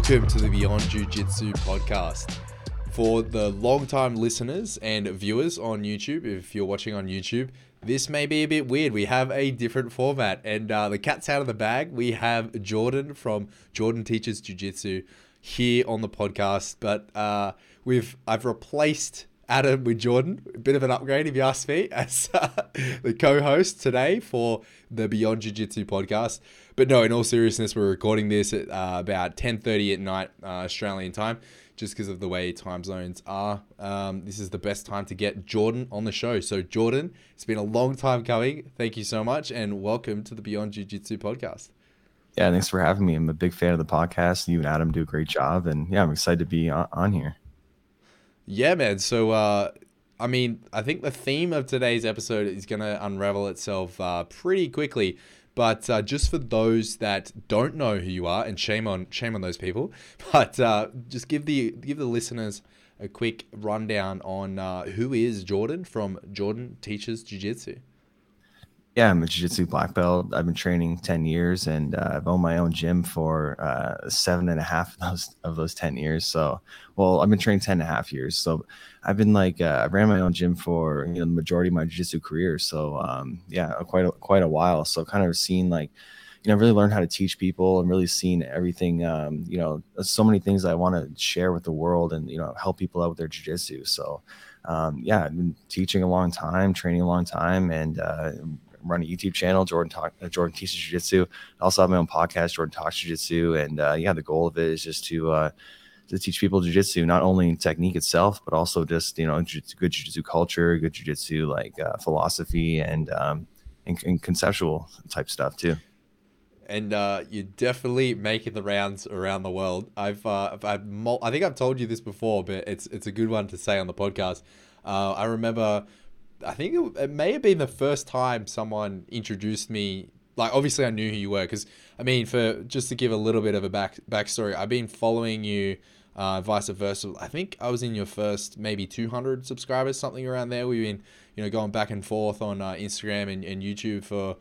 welcome to the Beyond Jiu Jitsu podcast. For the long-time listeners and viewers on YouTube, if you're watching on YouTube, this may be a bit weird. We have a different format, and uh, the cat's out of the bag. We have Jordan from Jordan Teaches Jiu Jitsu here on the podcast, but uh, we've I've replaced Adam with Jordan. A bit of an upgrade, if you ask me, as uh, the co-host today for the Beyond Jiu Jitsu podcast. But no, in all seriousness, we're recording this at uh, about 10:30 at night uh, Australian time, just because of the way time zones are. Um, this is the best time to get Jordan on the show. So Jordan, it's been a long time coming. Thank you so much, and welcome to the Beyond Jiu Jitsu podcast. Yeah, thanks for having me. I'm a big fan of the podcast. You and Adam do a great job, and yeah, I'm excited to be on, on here. Yeah, man. So, uh, I mean, I think the theme of today's episode is going to unravel itself uh, pretty quickly. But uh, just for those that don't know who you are, and shame on shame on those people, but uh, just give the give the listeners a quick rundown on uh, who is Jordan from Jordan Teaches Jiu Jitsu. Yeah, I'm a jiu-jitsu black belt. I've been training 10 years and uh, I've owned my own gym for uh, seven and a half of those, of those 10 years. So, well, I've been training 10 and a half years. So I've been like, uh, I ran my own gym for, you know, the majority of my jiu-jitsu career. So, um, yeah, quite a, quite a while. So kind of seen like, you know, really learned how to teach people and really seen everything, um, you know, so many things I want to share with the world and, you know, help people out with their jiu-jitsu. So, um, yeah, I've been teaching a long time, training a long time, and uh, run a YouTube channel, Jordan Talk, uh, Jordan Teaches Jiu Jitsu. I also have my own podcast, Jordan Talks Jiu Jitsu, and uh, yeah, the goal of it is just to uh, to teach people Jiu Jitsu, not only technique itself, but also just you know good Jiu Jitsu culture, good Jiu Jitsu like uh, philosophy, and, um, and and conceptual type stuff too and uh, you're definitely making the rounds around the world. I've, uh, I've, I've I think I've told you this before, but it's it's a good one to say on the podcast. Uh, I remember I think it, it, may have been the first time someone introduced me. Like, obviously, I knew who you were because, I mean, for just to give a little bit of a back backstory, I've been following you, uh, vice versa. I think I was in your first maybe 200 subscribers, something around there. We've been, you know, going back and forth on uh, Instagram and, and YouTube for,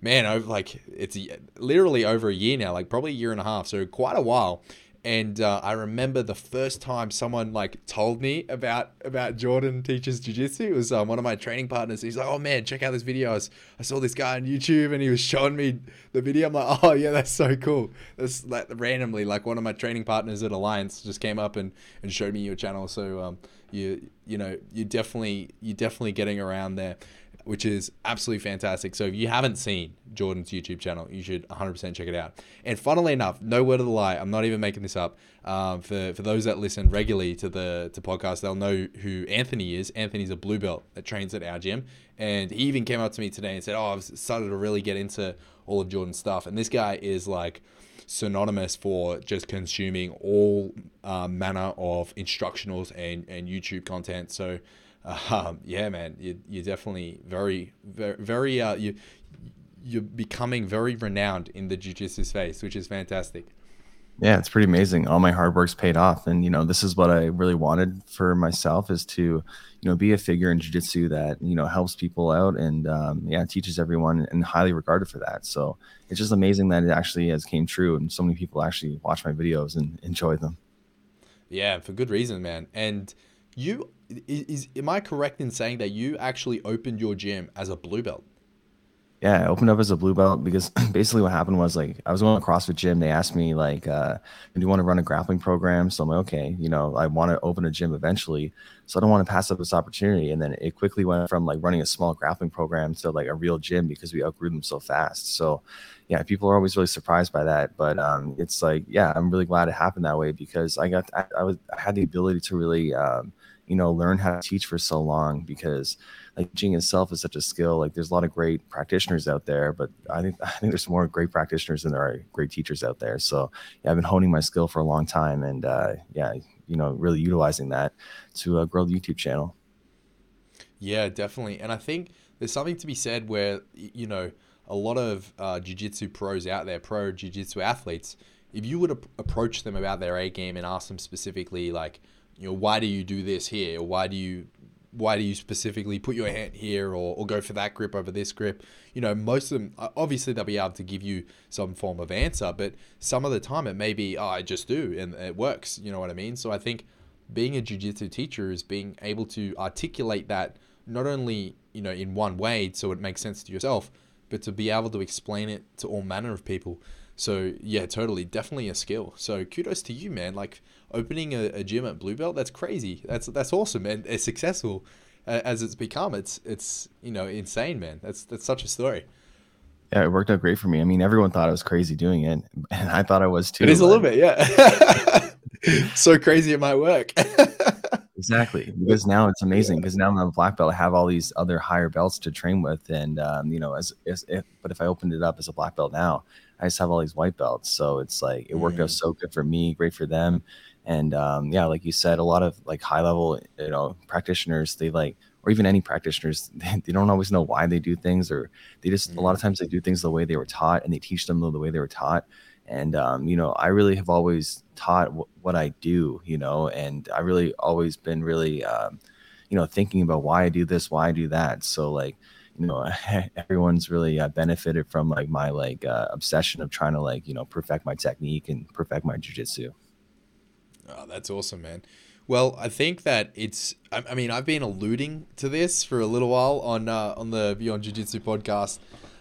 man, over like it's literally over a year now, like probably a year and a half, so quite a while. And uh, I remember the first time someone like told me about about Jordan teaches jiu-jitsu. It was um, one of my training partners. He's like, "Oh man, check out this video. I, was, I saw this guy on YouTube, and he was showing me the video. I'm like, oh yeah, that's so cool. That's like randomly like one of my training partners at Alliance just came up and, and showed me your channel. So um, you you know you definitely you're definitely getting around there which is absolutely fantastic. So if you haven't seen Jordan's YouTube channel, you should 100% check it out. And funnily enough, no word of the lie, I'm not even making this up. Um, for for those that listen regularly to the to podcast, they'll know who Anthony is. Anthony's a blue belt that trains at our gym, and he even came up to me today and said, "Oh, I've started to really get into all of Jordan's stuff." And this guy is like synonymous for just consuming all uh, manner of instructionals and and YouTube content. So um, yeah, man, you, you're definitely very, very, very uh, you, you're becoming very renowned in the jiu-jitsu space, which is fantastic. Yeah, it's pretty amazing. All my hard work's paid off, and you know, this is what I really wanted for myself is to, you know, be a figure in jiu-jitsu that you know helps people out and um, yeah, teaches everyone and highly regarded for that. So it's just amazing that it actually has came true, and so many people actually watch my videos and enjoy them. Yeah, for good reason, man. And you is am I correct in saying that you actually opened your gym as a blue belt? Yeah, I opened up as a blue belt because basically what happened was like I was going to CrossFit gym. They asked me like, uh, "Do you want to run a grappling program?" So I'm like, "Okay, you know, I want to open a gym eventually, so I don't want to pass up this opportunity." And then it quickly went from like running a small grappling program to like a real gym because we outgrew them so fast. So, yeah, people are always really surprised by that. But um, it's like, yeah, I'm really glad it happened that way because I got I, I was I had the ability to really. Um, you know learn how to teach for so long because like teaching itself is such a skill like there's a lot of great practitioners out there but i think i think there's more great practitioners than there are great teachers out there. So yeah i've been honing my skill for a long time and uh, yeah you know really utilizing that to uh, grow the youtube channel. Yeah definitely. And i think there's something to be said where you know a lot of uh, jiu-jitsu pros out there pro jiu-jitsu athletes if you would approach them about their a game and ask them specifically like you know, why do you do this here? Or why do you why do you specifically put your hand here or, or go for that grip over this grip? You know, most of them, obviously, they'll be able to give you some form of answer, but some of the time it may be, oh, I just do and it works. You know what I mean? So I think being a jiu-jitsu teacher is being able to articulate that not only, you know, in one way so it makes sense to yourself, but to be able to explain it to all manner of people. So yeah, totally, definitely a skill. So kudos to you, man. Like opening a, a gym at Blue Belt, that's crazy. That's that's awesome and it's successful as it's become. It's it's you know insane, man. That's that's such a story. Yeah, it worked out great for me. I mean, everyone thought I was crazy doing it, and I thought I was too. It is a little bit, yeah. so crazy it might work. exactly, because now it's amazing. Because now I'm a black belt, I have all these other higher belts to train with, and um, you know, as, as if but if I opened it up as a black belt now, I just have all these white belts. So it's like it worked mm. out so good for me, great for them, and um, yeah like you said a lot of like high level you know practitioners they like or even any practitioners they, they don't always know why they do things or they just mm-hmm. a lot of mm-hmm. times they do things the way they were taught and they teach them the way they were taught and um, you know i really have always taught w- what i do you know and i really always been really um, you know thinking about why i do this why i do that so like you know everyone's really uh, benefited from like my like uh, obsession of trying to like you know perfect my technique and perfect my jiu-jitsu Oh, that's awesome, man. Well, I think that it's. I, I mean, I've been alluding to this for a little while on uh, on the Beyond Jiu Jitsu podcast.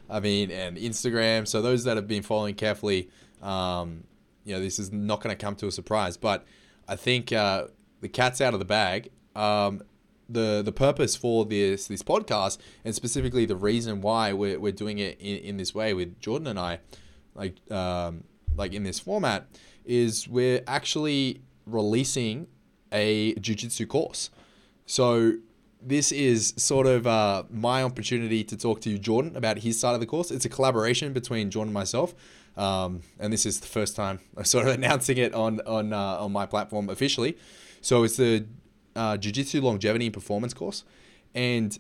I mean, and Instagram. So those that have been following carefully, um, you know, this is not going to come to a surprise. But I think uh, the cat's out of the bag. Um, the the purpose for this this podcast, and specifically the reason why we're, we're doing it in, in this way with Jordan and I, like um, like in this format, is we're actually releasing a jiu-jitsu course. So this is sort of uh, my opportunity to talk to you, Jordan about his side of the course. It's a collaboration between Jordan and myself, um, and this is the first time I'm sort of announcing it on on uh, on my platform officially. So it's the uh, Jiu-Jitsu Longevity and Performance course, and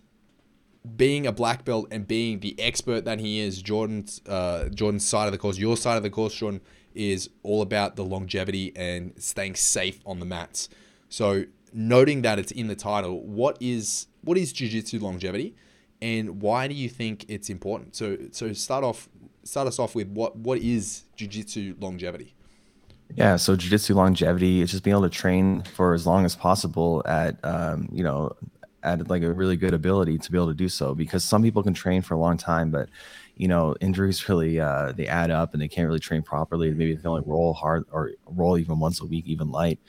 being a black belt and being the expert that he is, Jordan's uh, Jordan's side of the course, your side of the course, Jordan, is all about the longevity and staying safe on the mats. So noting that it's in the title, what is what is jiu-jitsu longevity and why do you think it's important? So so start off start us off with what what is jiu-jitsu longevity? Yeah, so jiu-jitsu longevity is just being able to train for as long as possible at um, you know, at like a really good ability to be able to do so because some people can train for a long time but you know, injuries really uh, they add up and they can't really train properly. Maybe they can only roll hard or roll even once a week, even light.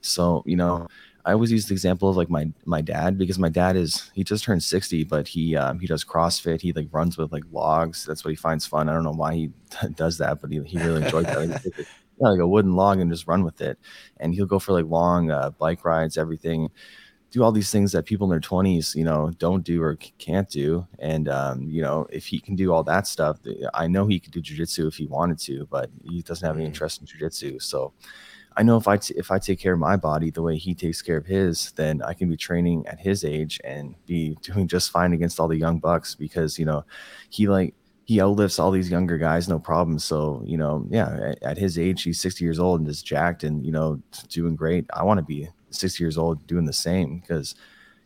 So you know, I always use the example of like my my dad because my dad is he just turned 60, but he um, he does CrossFit. He like runs with like logs. That's what he finds fun. I don't know why he does that, but he, he really enjoys that. yeah, like a wooden log and just run with it. And he'll go for like long uh, bike rides, everything do all these things that people in their 20s you know don't do or can't do. And um, you know if he can do all that stuff i know he could do jiu-jitsu if he wanted to but he doesn't have any mm. interest in jiu-jitsu so i know if I t- if i take care of my body the way he takes care of his then i can be training at his age and be doing just fine against all the young bucks because you know he like he outlifts all these younger guys no problem. So you know yeah at his age he's 60 years old and just jacked and you know doing great. I want to be 60 years old doing the same because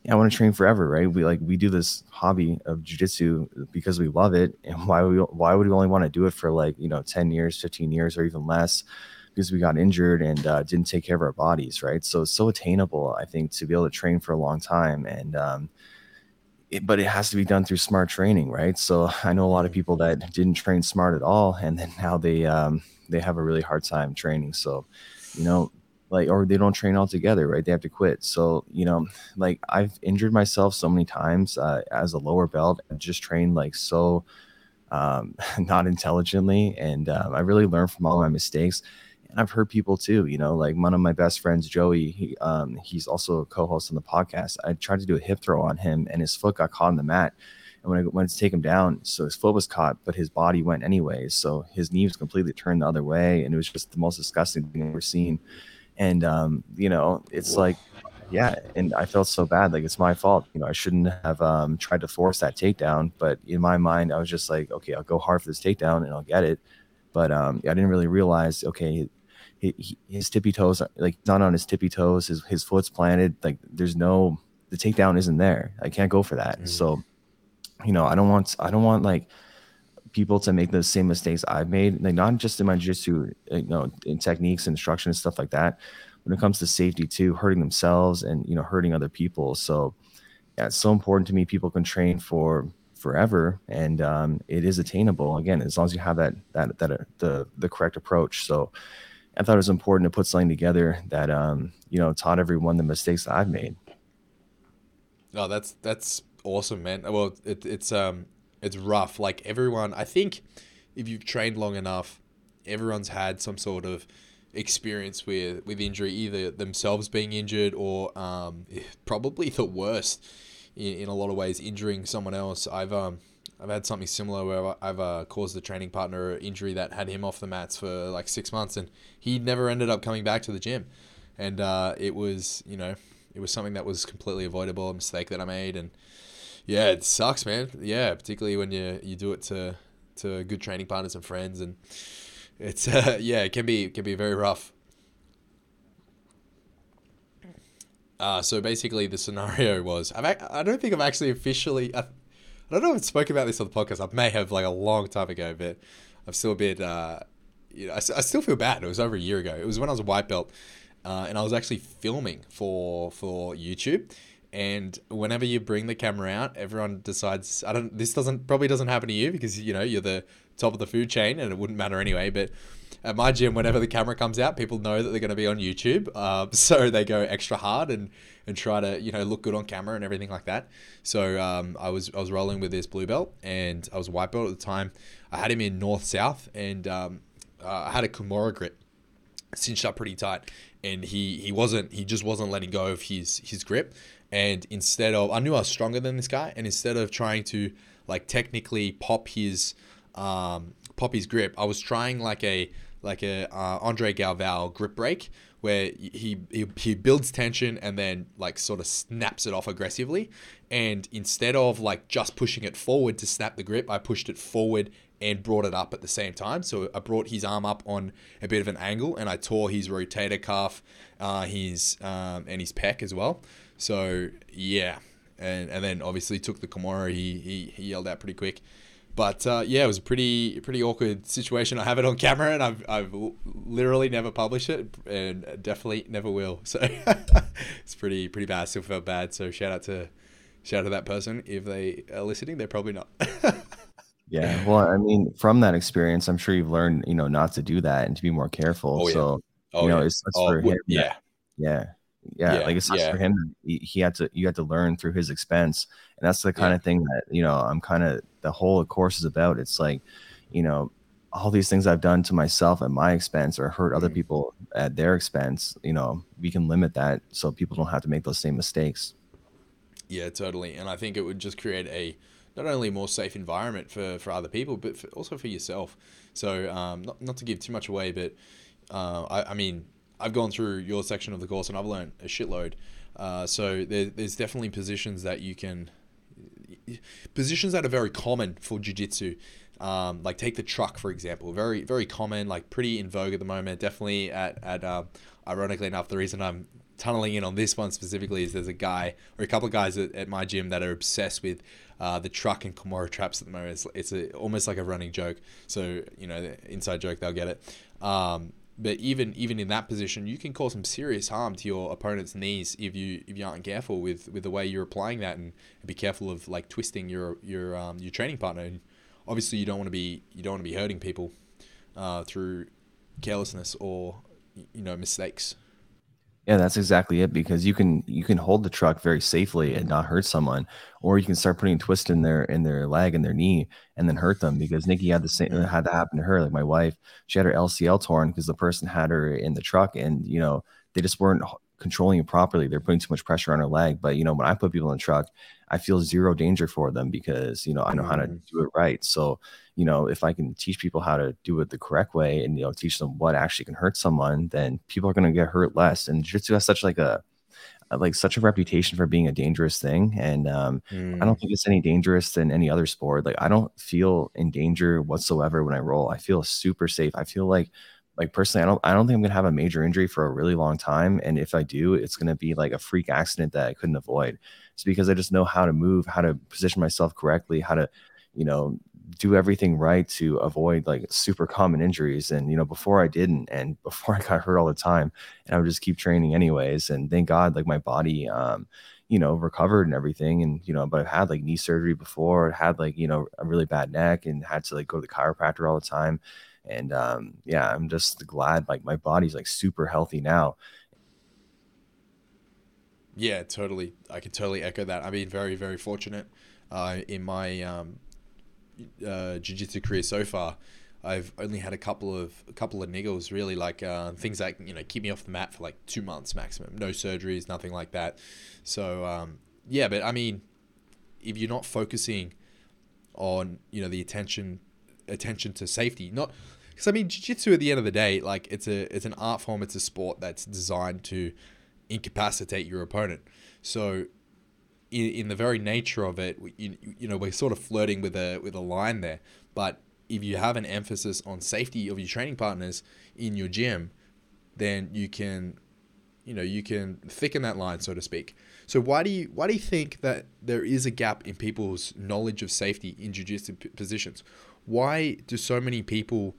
yeah, I want to train forever, right? We like we do this hobby of jujitsu because we love it, and why we why would we only want to do it for like you know 10 years, 15 years, or even less? Because we got injured and uh, didn't take care of our bodies, right? So it's so attainable, I think, to be able to train for a long time, and um, it, but it has to be done through smart training, right? So I know a lot of people that didn't train smart at all, and then now they um, they have a really hard time training. So, you know, like or they don't train all together right? They have to quit. So you know like i've injured myself so many times uh, as a lower belt and just trained like so um, not intelligently and um, i really learned from all my mistakes. And i've heard people too you know like one of my best friends joey he, um, he's also a co-host on the podcast. I tried to do a hip throw on him and his foot got caught in the mat. And when I went to take him down, so his foot was caught, but his body went anyways. So his knee was completely turned the other way, and it was just the most disgusting thing I've ever seen and um, you know it's like yeah and i felt so bad like it's my fault you know i shouldn't have um, tried to force that takedown but in my mind i was just like okay i'll go hard for this takedown and i'll get it but um, i didn't really realize okay he, he, his tippy toes like not on his tippy toes his, his foot's planted like there's no the takedown isn't there. I can't go for that. Mm. So, you know, I don't want I don't want like people to make the same mistakes I've made, like not just in my jiu-jitsu, you know, in techniques, instruction, and stuff like that. When it comes to safety too, hurting themselves and you know hurting other people. So, yeah, it's so important to me. People can train for forever, and um, it is attainable. Again, as long as you have that that that uh, the the correct approach. So, I thought it was important to put something together that um, you know taught everyone the mistakes that I've made. Oh, that's that's awesome, man. Well, it, it's um it's rough. Like everyone, I think if you've trained long enough, everyone's had some sort of experience with with injury, either themselves being injured or um probably the worst in, in a lot of ways, injuring someone else. I've um I've had something similar where I've uh, caused a training partner an injury that had him off the mats for like six months, and he never ended up coming back to the gym. And uh, it was, you know, it was something that was completely avoidable, a mistake that I made, and yeah, it sucks, man. Yeah, particularly when you you do it to to good training partners and friends, and it's uh, yeah, it can be can be very rough. Uh, so basically, the scenario was I've, I don't think I've actually officially. I, I don't know if I've spoken about this on the podcast. I may have like a long time ago, but I'm still a bit. Uh, you know, I, I still feel bad. It was over a year ago. It was when I was a white belt, uh, and I was actually filming for for YouTube. And whenever you bring the camera out, everyone decides. I don't. This doesn't probably doesn't happen to you because you know you're the top of the food chain, and it wouldn't matter anyway. But at my gym, whenever the camera comes out, people know that they're going to be on YouTube, uh, so they go extra hard and and try to you know look good on camera and everything like that. So um, I was I was rolling with this blue belt, and I was white belt at the time. I had him in north south, and um, uh, I had a Kimura grip cinched up pretty tight, and he he wasn't he just wasn't letting go of his his grip. And instead of I knew I was stronger than this guy, and instead of trying to like technically pop his um, pop his grip, I was trying like a like a uh, Andre Galvao grip break where he, he he builds tension and then like sort of snaps it off aggressively. And instead of like just pushing it forward to snap the grip, I pushed it forward and brought it up at the same time. So I brought his arm up on a bit of an angle and I tore his rotator cuff, uh, his um, and his pec as well. So yeah, and and then obviously took the Kimura. He he, he yelled out pretty quick. But uh, yeah, it was a pretty pretty awkward situation. I have it on camera, and I've I've literally never published it, and definitely never will. So it's pretty pretty bad. I still felt bad. So shout out to shout out to that person if they are listening. They're probably not. yeah, well, I mean, from that experience, I'm sure you've learned, you know, not to do that and to be more careful. Oh, yeah. So oh, you know, yeah. it's, it's oh, for him. Yeah. Yeah yeah, yeah like it's yeah. for him he, he, had to you had to learn through his expense and that's the kind yeah. of thing that you know i'm kind of the whole course is about it's like you know all these things i've done to myself at my expense or hurt other mm-hmm. people at their expense you know we can limit that so people don't have to make those same mistakes yeah totally and i think it would just create a not only a more safe environment for, for other people, but for, also for yourself. So, um, not, not to give too much away, but uh, I, I mean, I've gone through your section of the course and I've learned a shitload. Uh, so there, there's definitely positions that you can, positions that are very common for jujitsu. Um, like take the truck for example, very very common, like pretty in vogue at the moment. Definitely at at uh, ironically enough, the reason I'm tunneling in on this one specifically is there's a guy or a couple of guys at, at my gym that are obsessed with uh, the truck and Kimura traps at the moment. It's, it's a, almost like a running joke. So you know, inside joke, they'll get it. Um, but even even in that position, you can cause some serious harm to your opponent's knees if you if you aren't careful with, with the way you're applying that, and, be careful of like twisting your your um, your training partner. And obviously, you don't want to be you don't want to be hurting people uh, through carelessness or you know mistakes. Yeah, that's exactly it. Because you can you can hold the truck very safely and not hurt someone, or you can start putting twist in their in their leg and their knee and then hurt them. Because Nikki had the same had that happen to her. Like my wife, she had her LCL torn because the person had her in the truck, and you know they just weren't controlling it properly. They're putting too much pressure on her leg. But you know when I put people in the truck, I feel zero danger for them because you know I know how to mm. do it right. So you know, if I can teach people how to do it the correct way and, you know, teach them what actually can hurt someone, then people are going to get hurt less. And jiu-jitsu has such like a, like such a reputation for being a dangerous thing. And um, mm. I don't mm. think it's any dangerous than any other sport. Like I don't feel in danger whatsoever when I roll. I feel super safe. I feel like like personally, I don't I don't think I'm gonna have a major injury for a really long time. And if I do, it's gonna be like a freak accident that I couldn't avoid It's because I just know how to move, how to position myself correctly, how to, you know, do everything right to avoid like super common injuries. And you know, before I didn't, and before I got hurt all the time, and I would just keep training anyways. And thank God, like my body, um, you know, recovered and everything. And, you know, but I've had like knee surgery before, had like, you know, a really bad neck and had to like go to the chiropractor all the time. And um, yeah, I'm just glad like my body's like super healthy now. Yeah, totally. I can totally echo that. I've been very, very fortunate uh, in my um, uh, jiu-jitsu career so far. I've only had a couple of a couple of niggles, really, like uh, things that you know keep me off the mat for like two months maximum. No surgeries, nothing like that. So um, yeah, but I mean, if you're not focusing on you know the attention attention to safety, not because I mean jiu-jitsu at the end of the day, like it's a it's an art form, it's a sport that's designed to incapacitate your opponent. So in, in the very nature of it, you, you know, we're sort of flirting with a with a line there, but if you have an emphasis on safety of your training partners in your gym, then you can, you know, you can thicken that line, so to speak. So why do you why do you think that there is a gap in people's knowledge of safety in jiu-jitsu positions? Why do so many people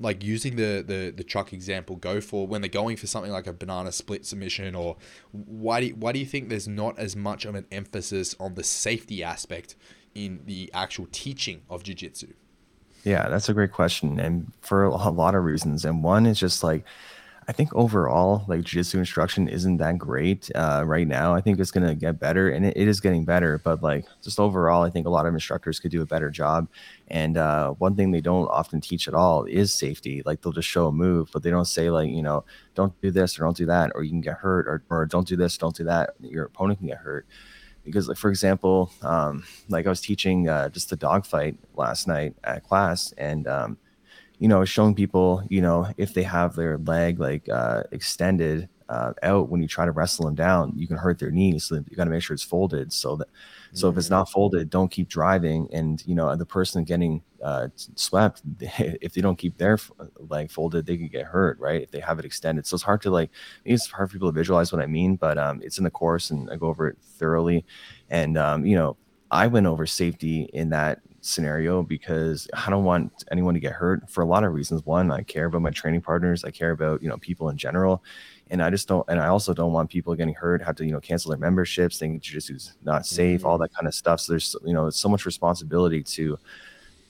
like using the, the the truck example go for when they're going for something like a banana split submission or why do you, why do you think there's not as much of an emphasis on the safety aspect in the actual teaching of jiu-jitsu? Yeah, that's a great question, and for a lot of reasons. And one is just like, I think overall, like jiu-jitsu instruction isn't that great uh, right now. I think it's gonna get better, and it, it is getting better. But like, just overall, I think a lot of instructors could do a better job. And uh, one thing they don't often teach at all is safety. Like they'll just show a move, but they don't say like, you know, don't do this or don't do that, or you can get hurt, or or don't do this, don't do that. Your opponent can get hurt because like for example um, like i was teaching uh, just the dogfight last night at class and um, you know showing people you know if they have their leg like uh, extended uh, out when you try to wrestle them down you can hurt their knees so you got to make sure it's folded so that so mm-hmm. if it's mm-hmm. not folded don't keep driving and you know the person getting uh, swept if they don't keep their leg folded they can get hurt right if they have it extended so it's hard to like it's hard for people to visualize what i mean but um, it's in the course and i go over it thoroughly and um, you know i went over safety in that scenario because I don't want anyone to get hurt for a lot of reasons. One, I care about my training partners. I care about, you know, people in general and I just don't, and I also don't want people getting hurt, have to, you know, cancel their memberships, thinking jiu-jitsu is not safe, mm-hmm. all that kind of stuff. So there's, you know, so much responsibility to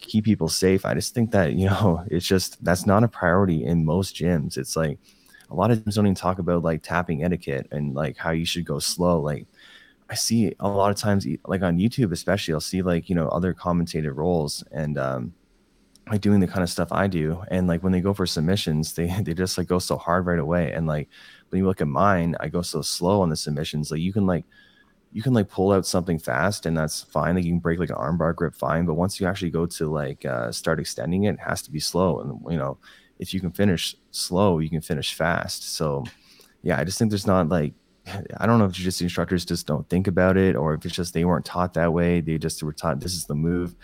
keep people safe. I just think that, you know, it's just, that's not a priority in most gyms. It's like a lot of gyms don't even talk about like tapping etiquette and like how you should go slow. Like I see a lot of times, like on YouTube, especially, I'll see like, you know, other commentator rolls and, um, like doing the kind of stuff I do. And like when they go for submissions, they they just like go so hard right away. And like when you look at mine, I go so slow on the submissions. Like you can like you can like pull out something fast and that's fine. Like you can break like an armbar grip fine. But once you actually go to like uh, start extending it, it has to be slow. And you know, if you can finish slow, you can finish fast. So yeah, I just think there's not like I don't know if just instructors just don't think about it or if it's just they weren't taught that way. They just were taught this is the move.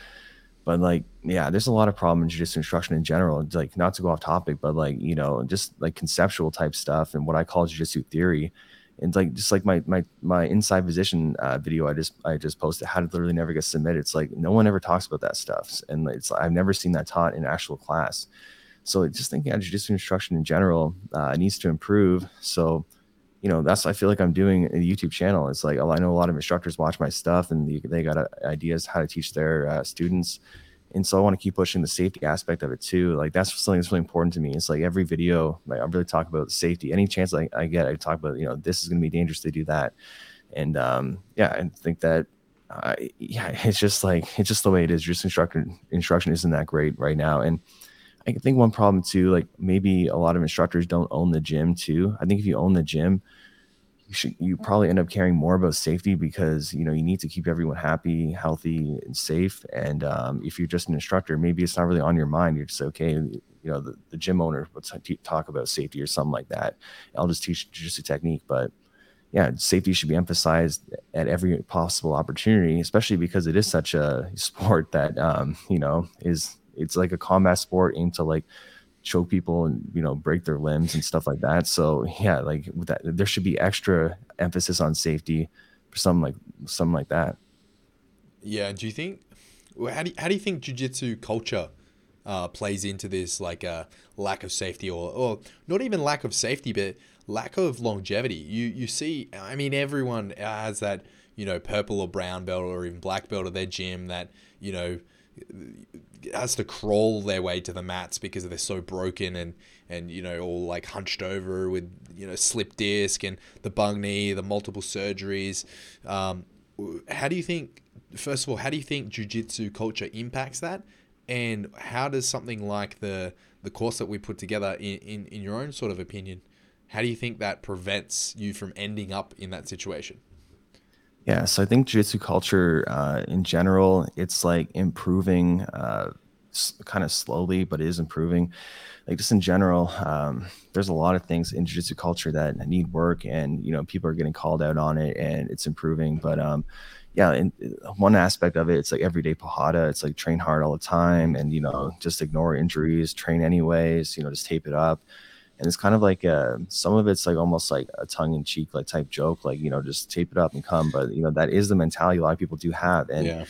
But like, yeah, there's a lot of problems in jiu-jitsu instruction in general. It's like not to go off topic, but like, you know, just like conceptual type stuff and what I call jiu-jitsu theory. And like just like my my my inside position uh, video I just I just posted how to literally never get submitted. It's like no one ever talks about that stuff. And it's I've never seen that taught in actual class. So just thinking about jiu-jitsu instruction in general uh, needs to improve. So you know that's i feel like i'm doing a youtube channel. It's like i know a lot of instructors watch my stuff and they, got uh, ideas how to teach their uh, students. And so i want to keep pushing the safety aspect of it too. Like that's something that's really important to me. It's like every video like i really talk about safety. Any chance I, I get i talk about you know this is going to be dangerous to do that. And um yeah i think that uh, yeah it's just like it's just the way it is. Just instruction instruction isn't that great right now. And I think one problem too, like maybe a lot of instructors don't own the gym too. I think if you own the gym, you should you probably end up caring more about safety because you know you need to keep everyone happy, healthy, and safe. And um, if you're just an instructor, maybe it's not really on your mind. You're just okay. You know, the, the gym owner will t- talk about safety or something like that. I'll just teach just a technique, but yeah, safety should be emphasized at every possible opportunity, especially because it is such a sport that um, you know is it's like a combat sport aimed to like choke people and you know break their limbs and stuff like that. So yeah, like with that, there should be extra emphasis on safety, for something like something like that. Yeah. Do you think? How do you, how do you think jujitsu culture uh, plays into this like a uh, lack of safety or or not even lack of safety, but lack of longevity. You you see, I mean, everyone has that you know purple or brown belt or even black belt at their gym that you know has to crawl their way to the mats because they're so broken and and you know all like hunched over with you know slip disc and the bung knee, the multiple surgeries. Um, how do you think? First of all, how do you think jujitsu culture impacts that? And how does something like the the course that we put together, in, in, in your own sort of opinion, how do you think that prevents you from ending up in that situation? Yeah, so I think jiu-jitsu culture uh, in general, it's like improving uh, s- kind of slowly, but it is improving. Like just in general, um, there's a lot of things in jiu-jitsu culture that need work, and you know people are getting called out on it, and it's improving. But um, yeah, and uh, one aspect of it, it's like everyday pancada. It's like train hard all the time, and you know just ignore injuries, train anyways. You know, just tape it up and it's kind of like uh, some of it's like almost like a tongue-in-cheek like type joke like you know just tape it up and come. But you know that is the mentality a lot of people do have. And yeah.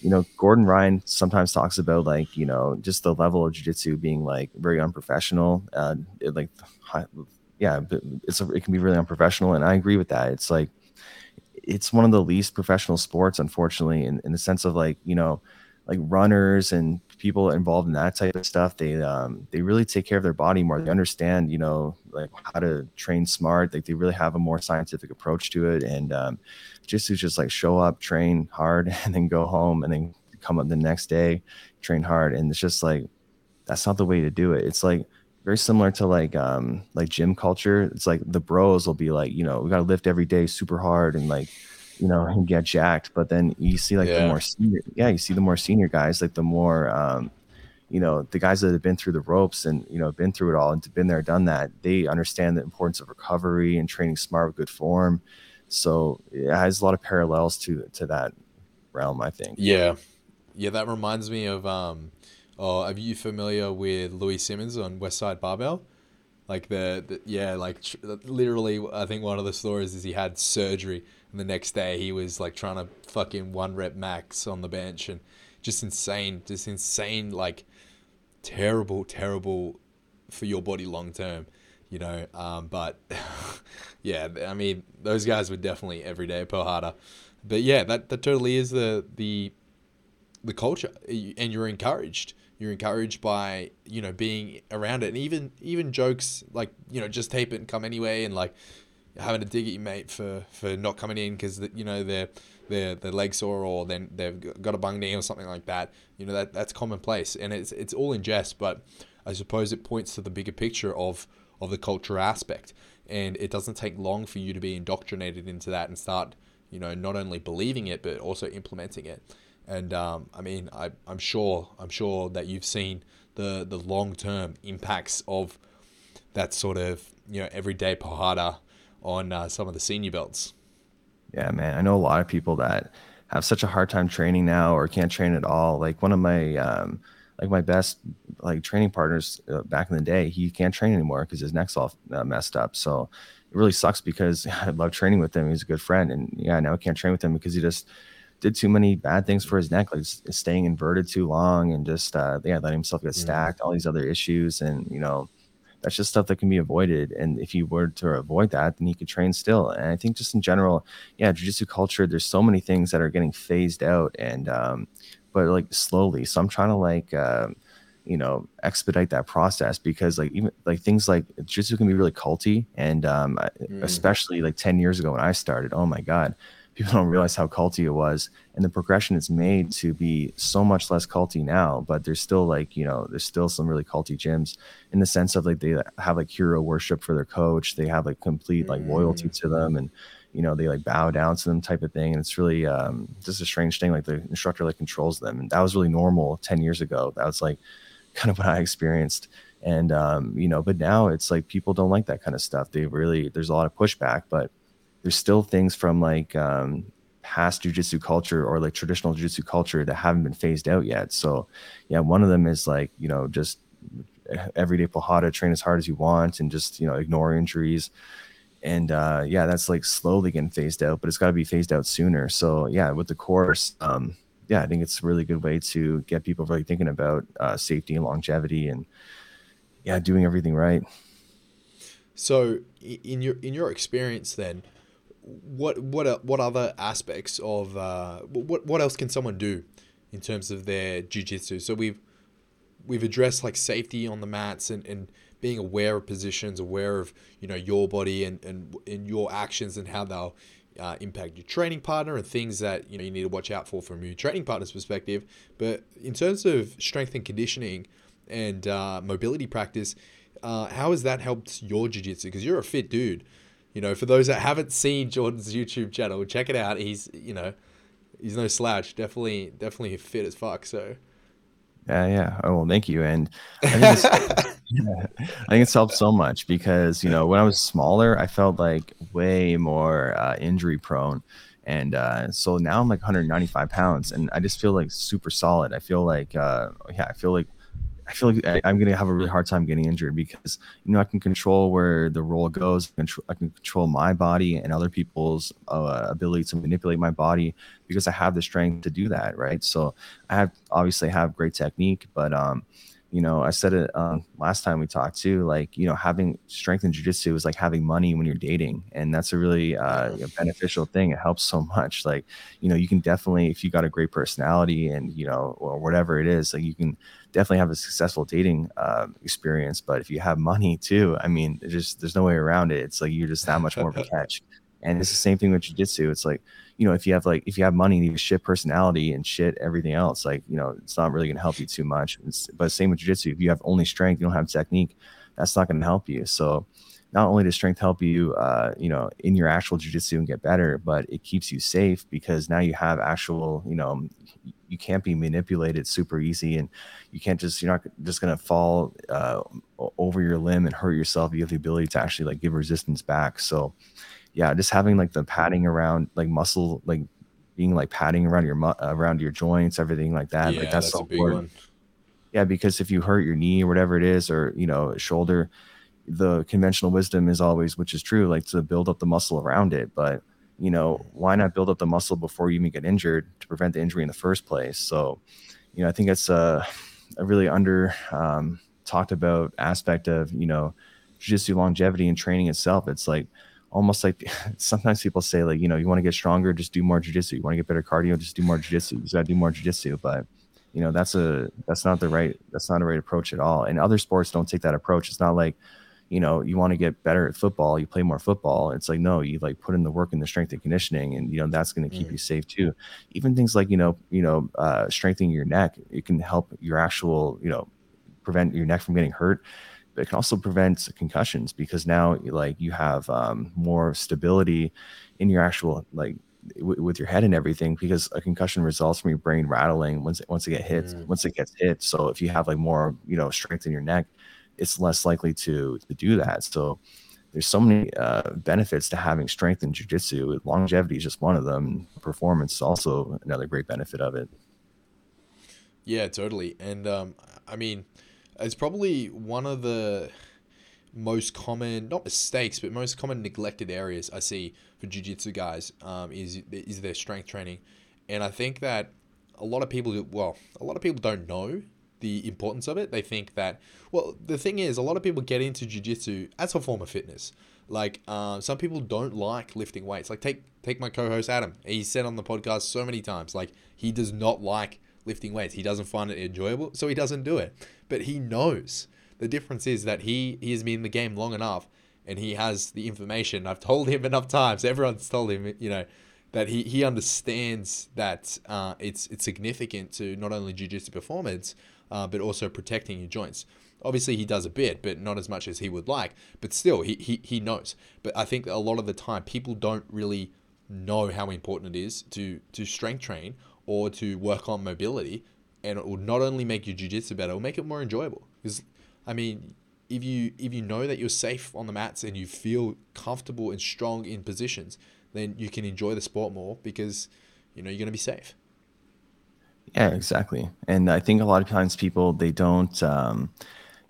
you know gordon ryan sometimes talks about like you know just the level of jiu-jitsu being like very unprofessional. Uh it, like yeah it's a, it can be really unprofessional and i agree with that. It's like it's one of the least professional sports unfortunately in, in the sense of like you know like runners and people involved in that type of stuff they um they really take care of their body more. They understand you know like how to train smart like they really have a more scientific approach to it and um just to just like show up train hard and then go home and then come up the next day train hard and it's just like that's not the way to do it. It's like very similar to like um like gym culture. It's like the bros will be like you know we got to lift every day super hard and like you know, and get jacked. But then you see like yeah. the more senior, yeah, you see the more senior guys, like the more, um, you know, the guys that have been through the ropes and you know been through it all and been there, done that. They understand the importance of recovery and training smart with good form. So it has a lot of parallels to to that realm, I think. Yeah, yeah, that reminds me of. um Oh, are you familiar with Louie Simmons on Westside Barbell? Like the, the yeah, like tr- literally, I think one of the stories is he had surgery and the next day he was like trying to fucking one rep max on the bench and just insane, just insane, like terrible, terrible for your body long term, you know. Um, but yeah, I mean, those guys were definitely everyday Pancada. But yeah, that, that totally is the the the culture, and you're encouraged. You're encouraged by you know being around it, and even even jokes like you know just tape it and come anyway, and like having to dig at your mate for, for not coming in because you know they're their their leg sore or then they've got a bung knee or something like that. You know that that's commonplace and it's it's all in jest, but I suppose it points to the bigger picture of of the culture aspect. And it doesn't take long for you to be indoctrinated into that and start, you know, not only believing it but also implementing it. And um, I mean, I, I'm sure I'm sure that you've seen the the long term impacts of that sort of you know everyday pancada on uh, some of the senior belts. Yeah, man. I know a lot of people that have such a hard time training now or can't train at all. Like one of my, um, like my best like training partners uh, back in the day, he can't train anymore because his neck's all uh, messed up. So it really sucks because I love training with him. He's a good friend, and yeah, now I can't train with him because he just did too many bad things for his neck, like staying inverted too long and just uh, yeah, letting himself get stacked, all these other issues, and you know that's just stuff that can be avoided. And if you were to avoid that, then you could train still. And I think just in general, yeah, jujitsu culture, there's so many things that are getting phased out and, um, but like slowly. So I'm trying to like, uh, you know, expedite that process because like even like things like jiu-jitsu can be really culty. And, um, mm. especially like 10 years ago when I started, oh my God, people don't realize how culty it was. And the progression is made to be so much less culty now but there's still like you know there's still some really culty gyms in the sense of like they have like hero worship for their coach. They have like complete like loyalty mm. to them and you know they like bow down to them type of thing. And it's really um just a strange thing like the instructor like controls them. And that was really normal 10 years ago. That was like kind of what i experienced. And um you know but now it's like people don't like that kind of stuff. They really there's a lot of pushback but there's still things from like um, past jujitsu culture or like traditional jujitsu culture that haven't been phased out yet. So, yeah, one of them is like you know just everyday pancada, train as hard as you want, and just you know ignore injuries. and uh, yeah, that's like slowly getting phased out, but it's got to be phased out sooner. So yeah, with the course, um, yeah, I think it's a really good way to get people really thinking about uh, safety and longevity, and yeah, doing everything right. So, in your in your experience, then, what what what other aspects of uh, what what else can someone do in terms of their jujitsu? So we've we've addressed like safety on the mats and, and being aware of positions, aware of you know your body and and, and your actions and how they'll uh, impact your training partner and things that you know you need to watch out for from your training partner's perspective. But in terms of strength and conditioning and uh, mobility practice, uh, how has that helped your jiu-jitsu? Because you're a fit dude. You know, for those that haven't seen Jordan's YouTube channel, check it out. He's you know, he's no slouch. Definitely, definitely fit as fuck. So. Yeah, yeah. Oh well, thank you. And I think, it's, yeah, I think it's helped so much because you know when I was smaller, I felt like way more uh, injury prone, and uh, so now I'm like 195 pounds, and I just feel like super solid. I feel like uh, yeah, I feel like I feel like I, am going to have a really hard time getting injured because you know I can control where the roll goes. I can control my body and other people's uh, ability to manipulate my body because I have the strength to do that, right? So I have obviously have great technique, but um, you know, I said it um, last time we talked too. Like, you know, having strength in jujitsu is like having money when you're dating, and that's a really uh, beneficial thing. It helps so much. Like, you know, you can definitely, if you got a great personality and you know, or whatever it is, like you can definitely have a successful dating uh, experience. But if you have money too, I mean, just there's no way around it. It's like you're just that much more of a catch. And it's the same thing with jujitsu. It's like, you know, if you have like if you have money and you have shit personality and shit everything else, like, you know, it's not really gonna help you too much. It's, but same with jiu-jitsu. If you have only strength, you don't have technique, that's not gonna help you. So not only does strength help you uh, you know, in your actual jiu-jitsu and get better, but it keeps you safe because now you have actual, you know, you can't be manipulated super easy and you can't just you're not just going to fall uh, over your limb and hurt yourself you have the ability to actually like give resistance back so yeah, just having like the padding around like muscle, like being like padding around your mu- around your joints, everything like that. Yeah, like that's, that's so important. Yeah, because if you hurt your knee or whatever it is, or you know, shoulder, the conventional wisdom is always, which is true, like to build up the muscle around it. But you know, why not build up the muscle before you even get injured to prevent the injury in the first place? So, you know, I think it's a, a really under um, talked about aspect of you know, jiu-jitsu longevity and training itself. It's like almost like sometimes people say like you know you want to get stronger just do more jiu-jitsu you want to get better cardio just do more jiu-jitsu you got to do more jiu-jitsu but you know that's a that's not the right that's not a right approach at all and other sports don't take that approach it's not like you know you want to get better at football you play more football it's like no you like put in the work and the strength and conditioning and you know that's going to keep mm. you safe too even things like you know you know uh, strengthening your neck it can help your actual you know prevent your neck from getting hurt but it can also prevent concussions because now like you have um, more stability in your actual like w- with your head and everything because a concussion results from your brain rattling once it, once it get hit mm. once it gets hit so if you have like more you know strength in your neck it's less likely to to do that. So there's so many uh, benefits to having strength in jiu-jitsu. Longevity is just one of them. Performance is also another great benefit of it. Yeah totally. And um, i mean it's probably one of the most common, not mistakes, but most common neglected areas I see for jiu-jitsu guys um, is is their strength training, and I think that a lot of people, well, a lot of people don't know the importance of it. They think that, well, the thing is, a lot of people get into jiu-jitsu as a form of fitness. Like, uh, some people don't like lifting weights. Like, take take my co-host Adam. He said on the podcast so many times, like he does not like lifting weights. He doesn't find it enjoyable, so he doesn't do it. But he knows. The difference is that he, he has been in the game long enough and he has the information. I've told him enough times. Everyone's told him, you know, that he, he understands that uh, it's it's significant to not only jiu-jitsu performance, uh, but also protecting your joints. Obviously, he does a bit, but not as much as he would like. But still, he, he, he knows. But I think a lot of the time, people don't really know how important it is to to strength train or to work on mobility, and it will not only make your jiu-jitsu better, it will make it more enjoyable. Because, I mean, if you if you know that you're safe on the mats and you feel comfortable and strong in positions, then you can enjoy the sport more because you know you're going to be safe. Yeah, exactly. And I think a lot of times people they don't um,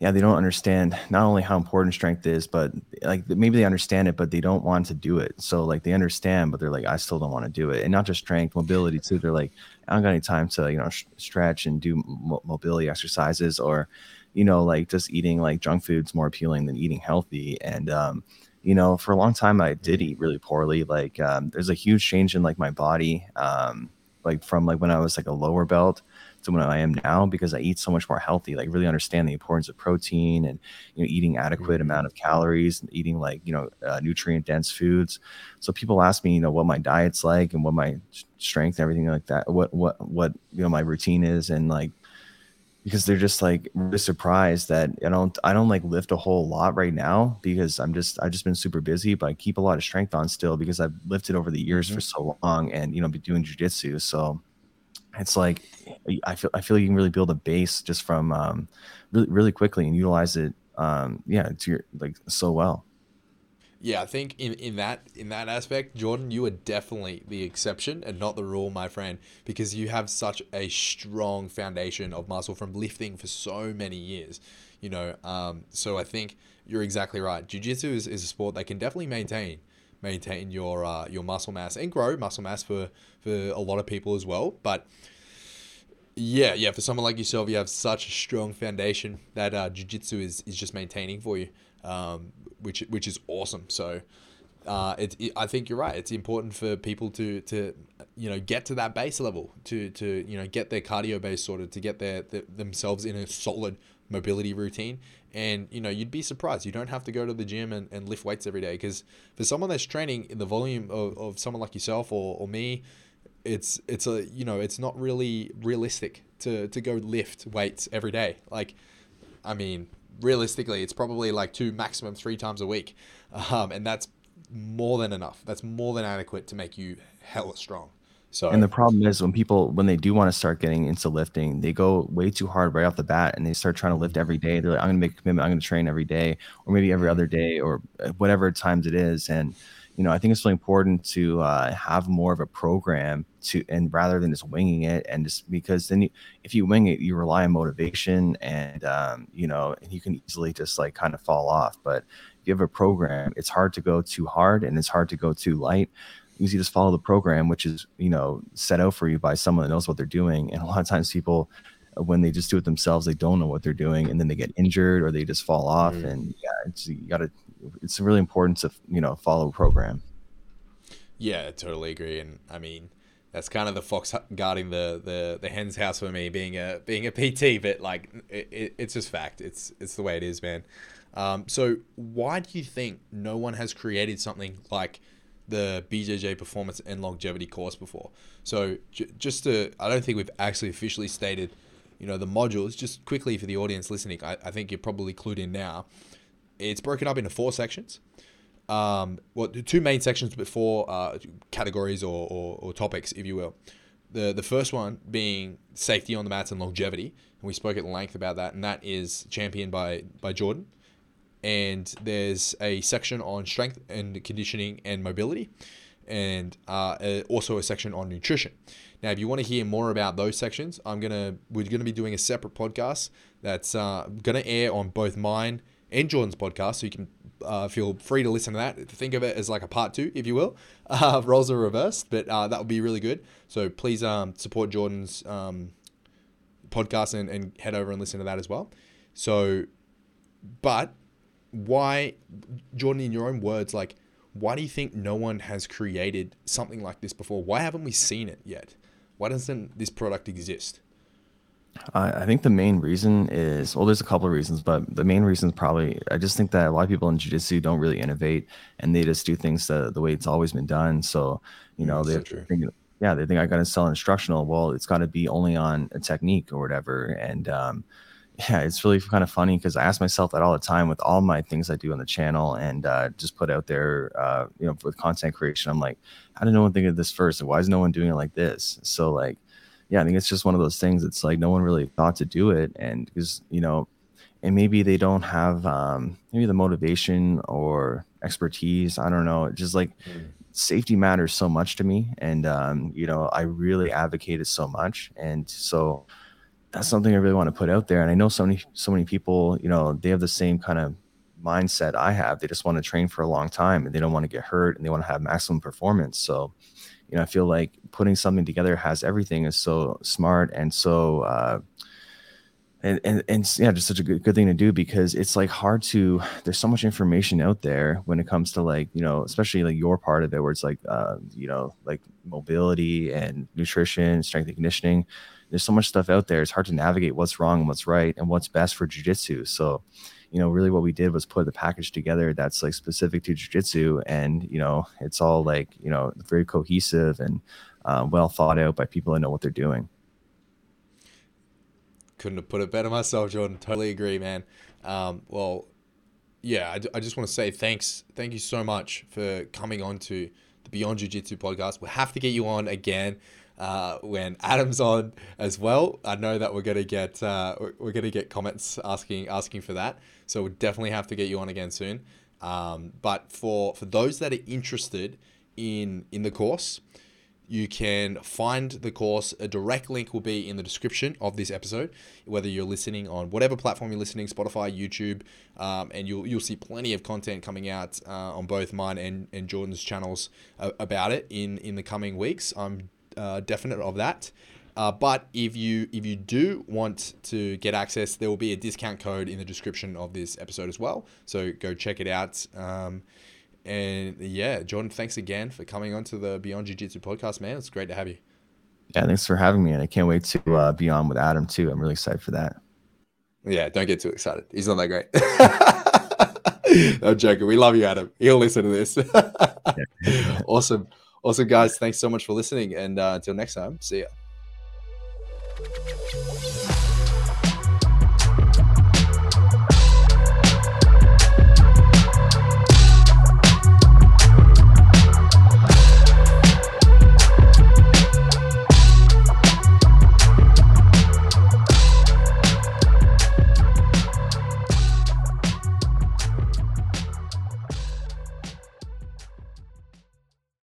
yeah, they don't understand not only how important strength is, but like maybe they understand it, but they don't want to do it. So like they understand, but they're like, I still don't want to do it. And not just strength, mobility too. They're like, I don't got any time to you know sh- stretch and do mobility exercises, or you know like just eating like junk foods more appealing than eating healthy. And um, you know, for a long time I did eat really poorly. Like um, there's a huge change in like my body, um, like from like when I was like a lower belt to when I am now because I eat so much more healthy. Like really understand the importance of protein and you know eating adequate mm-hmm. amount of calories, and eating like you know uh, nutrient dense foods. So people ask me, you know, what my diet's like and what my strength, and everything like that. What what what you know my routine is, and like because they're just like really surprised that I don't I don't like lift a whole lot right now because I'm just I've just been super busy, but I keep a lot of strength on still because I've lifted over the years mm-hmm. for so long and you know be doing jujitsu. So it's like I feel I feel you can really build a base just from um, really really quickly and utilize it. Um, yeah, to your like so well. Yeah, I think in, in that in that aspect, Jordan, you are definitely the exception and not the rule, my friend, because you have such a strong foundation of muscle from lifting for so many years. You know, um, so I think you're exactly right. Jiu Jitsu is, is a sport that can definitely maintain maintain your uh, your muscle mass and grow muscle mass for for a lot of people as well. But yeah, yeah, for someone like yourself, you have such a strong foundation that uh, jiu-jitsu is, is just maintaining for you, um, which which is awesome. So uh, it, it, I think you're right. It's important for people to to you know get to that base level to to you know get their cardio base sorted to get their, their themselves in a solid mobility routine and you know you'd be surprised you don't have to go to the gym and, and lift weights every day because for someone that's training in the volume of, of someone like yourself or, or me it's it's a you know it's not really realistic to to go lift weights every day like i mean realistically it's probably like two maximum three times a week. Um, and that's more than enough. That's more than adequate to make you hella strong. So and the problem is when people when they do want to start getting into lifting, they go way too hard right off the bat and they start trying to lift every day. They're like, I'm gonna make a commitment, I'm gonna train every day, or maybe every other day, or uh, whatever times it is. And you know, I think it's really important to uh, have more of a program to, and rather than just winging it, and just because then you, if you wing it, you rely on motivation, and um, you know, and you can easily just like kind of fall off. But if you have a program, it's hard to go too hard and it's hard to go too light Because you just follow the program, which is you know set out for you by someone that knows what they're doing. And a lot of times people, when they just do it themselves, they don't know what they're doing, and then they get injured or they just fall off. Mm. And yeah, it's you gotta. It's really important to you know follow a program. Yeah, I totally agree. And I mean, that's kind of the fox guarding the, the, the hen's house for me being a being a PT. But like, it, it, it's just fact. It's it's the way it is, man. Um, so why do you think no one has created something like the BJJ performance and longevity course before. So j- just to, I don't think we've actually officially stated, you know, the modules. Just quickly for the audience listening, I, I think you're probably clued in now. It's broken up into four sections. Um, well, two main sections, but four uh, categories or, or, or topics, if you will. The the first one being safety on the mats and longevity, and we spoke at length about that, and that is championed by by Jordan and there's a section on strength and conditioning and mobility, and uh, also a section on nutrition. Now, if you want to hear more about those sections, I'm gonna we're gonna be doing a separate podcast that's uh, gonna air on both mine and Jordan's podcast, so you can uh, feel free to listen to that. Think of it as like a part two, if you will. Uh, roles are reversed, but uh, that would be really good. So please um, support Jordan's um, podcast and, and head over and listen to that as well. So, but why, Jordan, in your own words, like, why do you think no one has created something like this before? Why haven't we seen it yet? Why doesn't this product exist? I think the main reason is well, there's a couple of reasons, but the main reason is probably I just think that a lot of people in jiu-jitsu don't really innovate and they just do things the, the way it's always been done. So, you know, they so think, yeah, they think I got to sell instructional. Well, it's got to be only on a technique or whatever. And um, yeah, it's really kind of funny because I ask myself that all the time with all my things I do on the channel and uh, just put out there, uh, you know, with content creation. I'm like, how did no one think of this first? And why is no one doing it like this? So, like, yeah, I think it's just one of those things. It's like no one really thought to do it, and because you know, and maybe they don't have um, maybe the motivation or expertise. I don't know. just like mm. safety matters so much to me, and um, you know, I really advocate it so much, and so that's something I really want to put out there. And I know so many so many people, you know, they have the same kind of mindset I have. They just want to train for a long time and they don't want to get hurt and they want to have maximum performance. So, you know, I feel like putting something together has everything is so smart and so uh, and, and and yeah, just such a good good thing to do because it's like hard to. There's so much information out there when it comes to like you know, especially like your part of it, where it's like uh, you know, like mobility and nutrition, strength and conditioning. There's so much stuff out there. It's hard to navigate what's wrong and what's right and what's best for jujitsu. So, you know, really what we did was put the package together that's like specific to jujitsu, and you know, it's all like you know, very cohesive and uh, well thought out by people that know what they're doing couldn't have put it better myself, Jordan. Totally agree, man. Um, well, yeah, I, I just want to say thanks. Thank you so much for coming on to the Beyond Jiu Jitsu podcast. We'll have to get you on again uh, when Adam's on as well. I know that we're gonna get uh, we're gonna get comments asking asking for that, so we'll definitely have to get you on again soon. Um, but for for those that are interested in in the course, you can find the course. A direct link will be in the description of this episode, whether you're listening on whatever platform you're listening, Spotify, YouTube, um, and you'll you'll see plenty of content coming out uh, on both mine and, and Jordan's channels uh, about it in in the coming weeks. I'm uh, definite of that. Uh, but if you if you do want to get access, there will be a discount code in the description of this episode as well. So go check it out. Um, and yeah, Jordan, thanks again for coming on to the Beyond Jiu Jitsu podcast, man. It's great to have you. Yeah, thanks for having me. And I can't wait to uh, be on with Adam too. I'm really excited for that. Yeah, don't get too excited. He's not that great. I'm joking. We love you, Adam. He'll listen to this. awesome. Awesome, guys. Thanks so much for listening. And uh, until next time, see ya.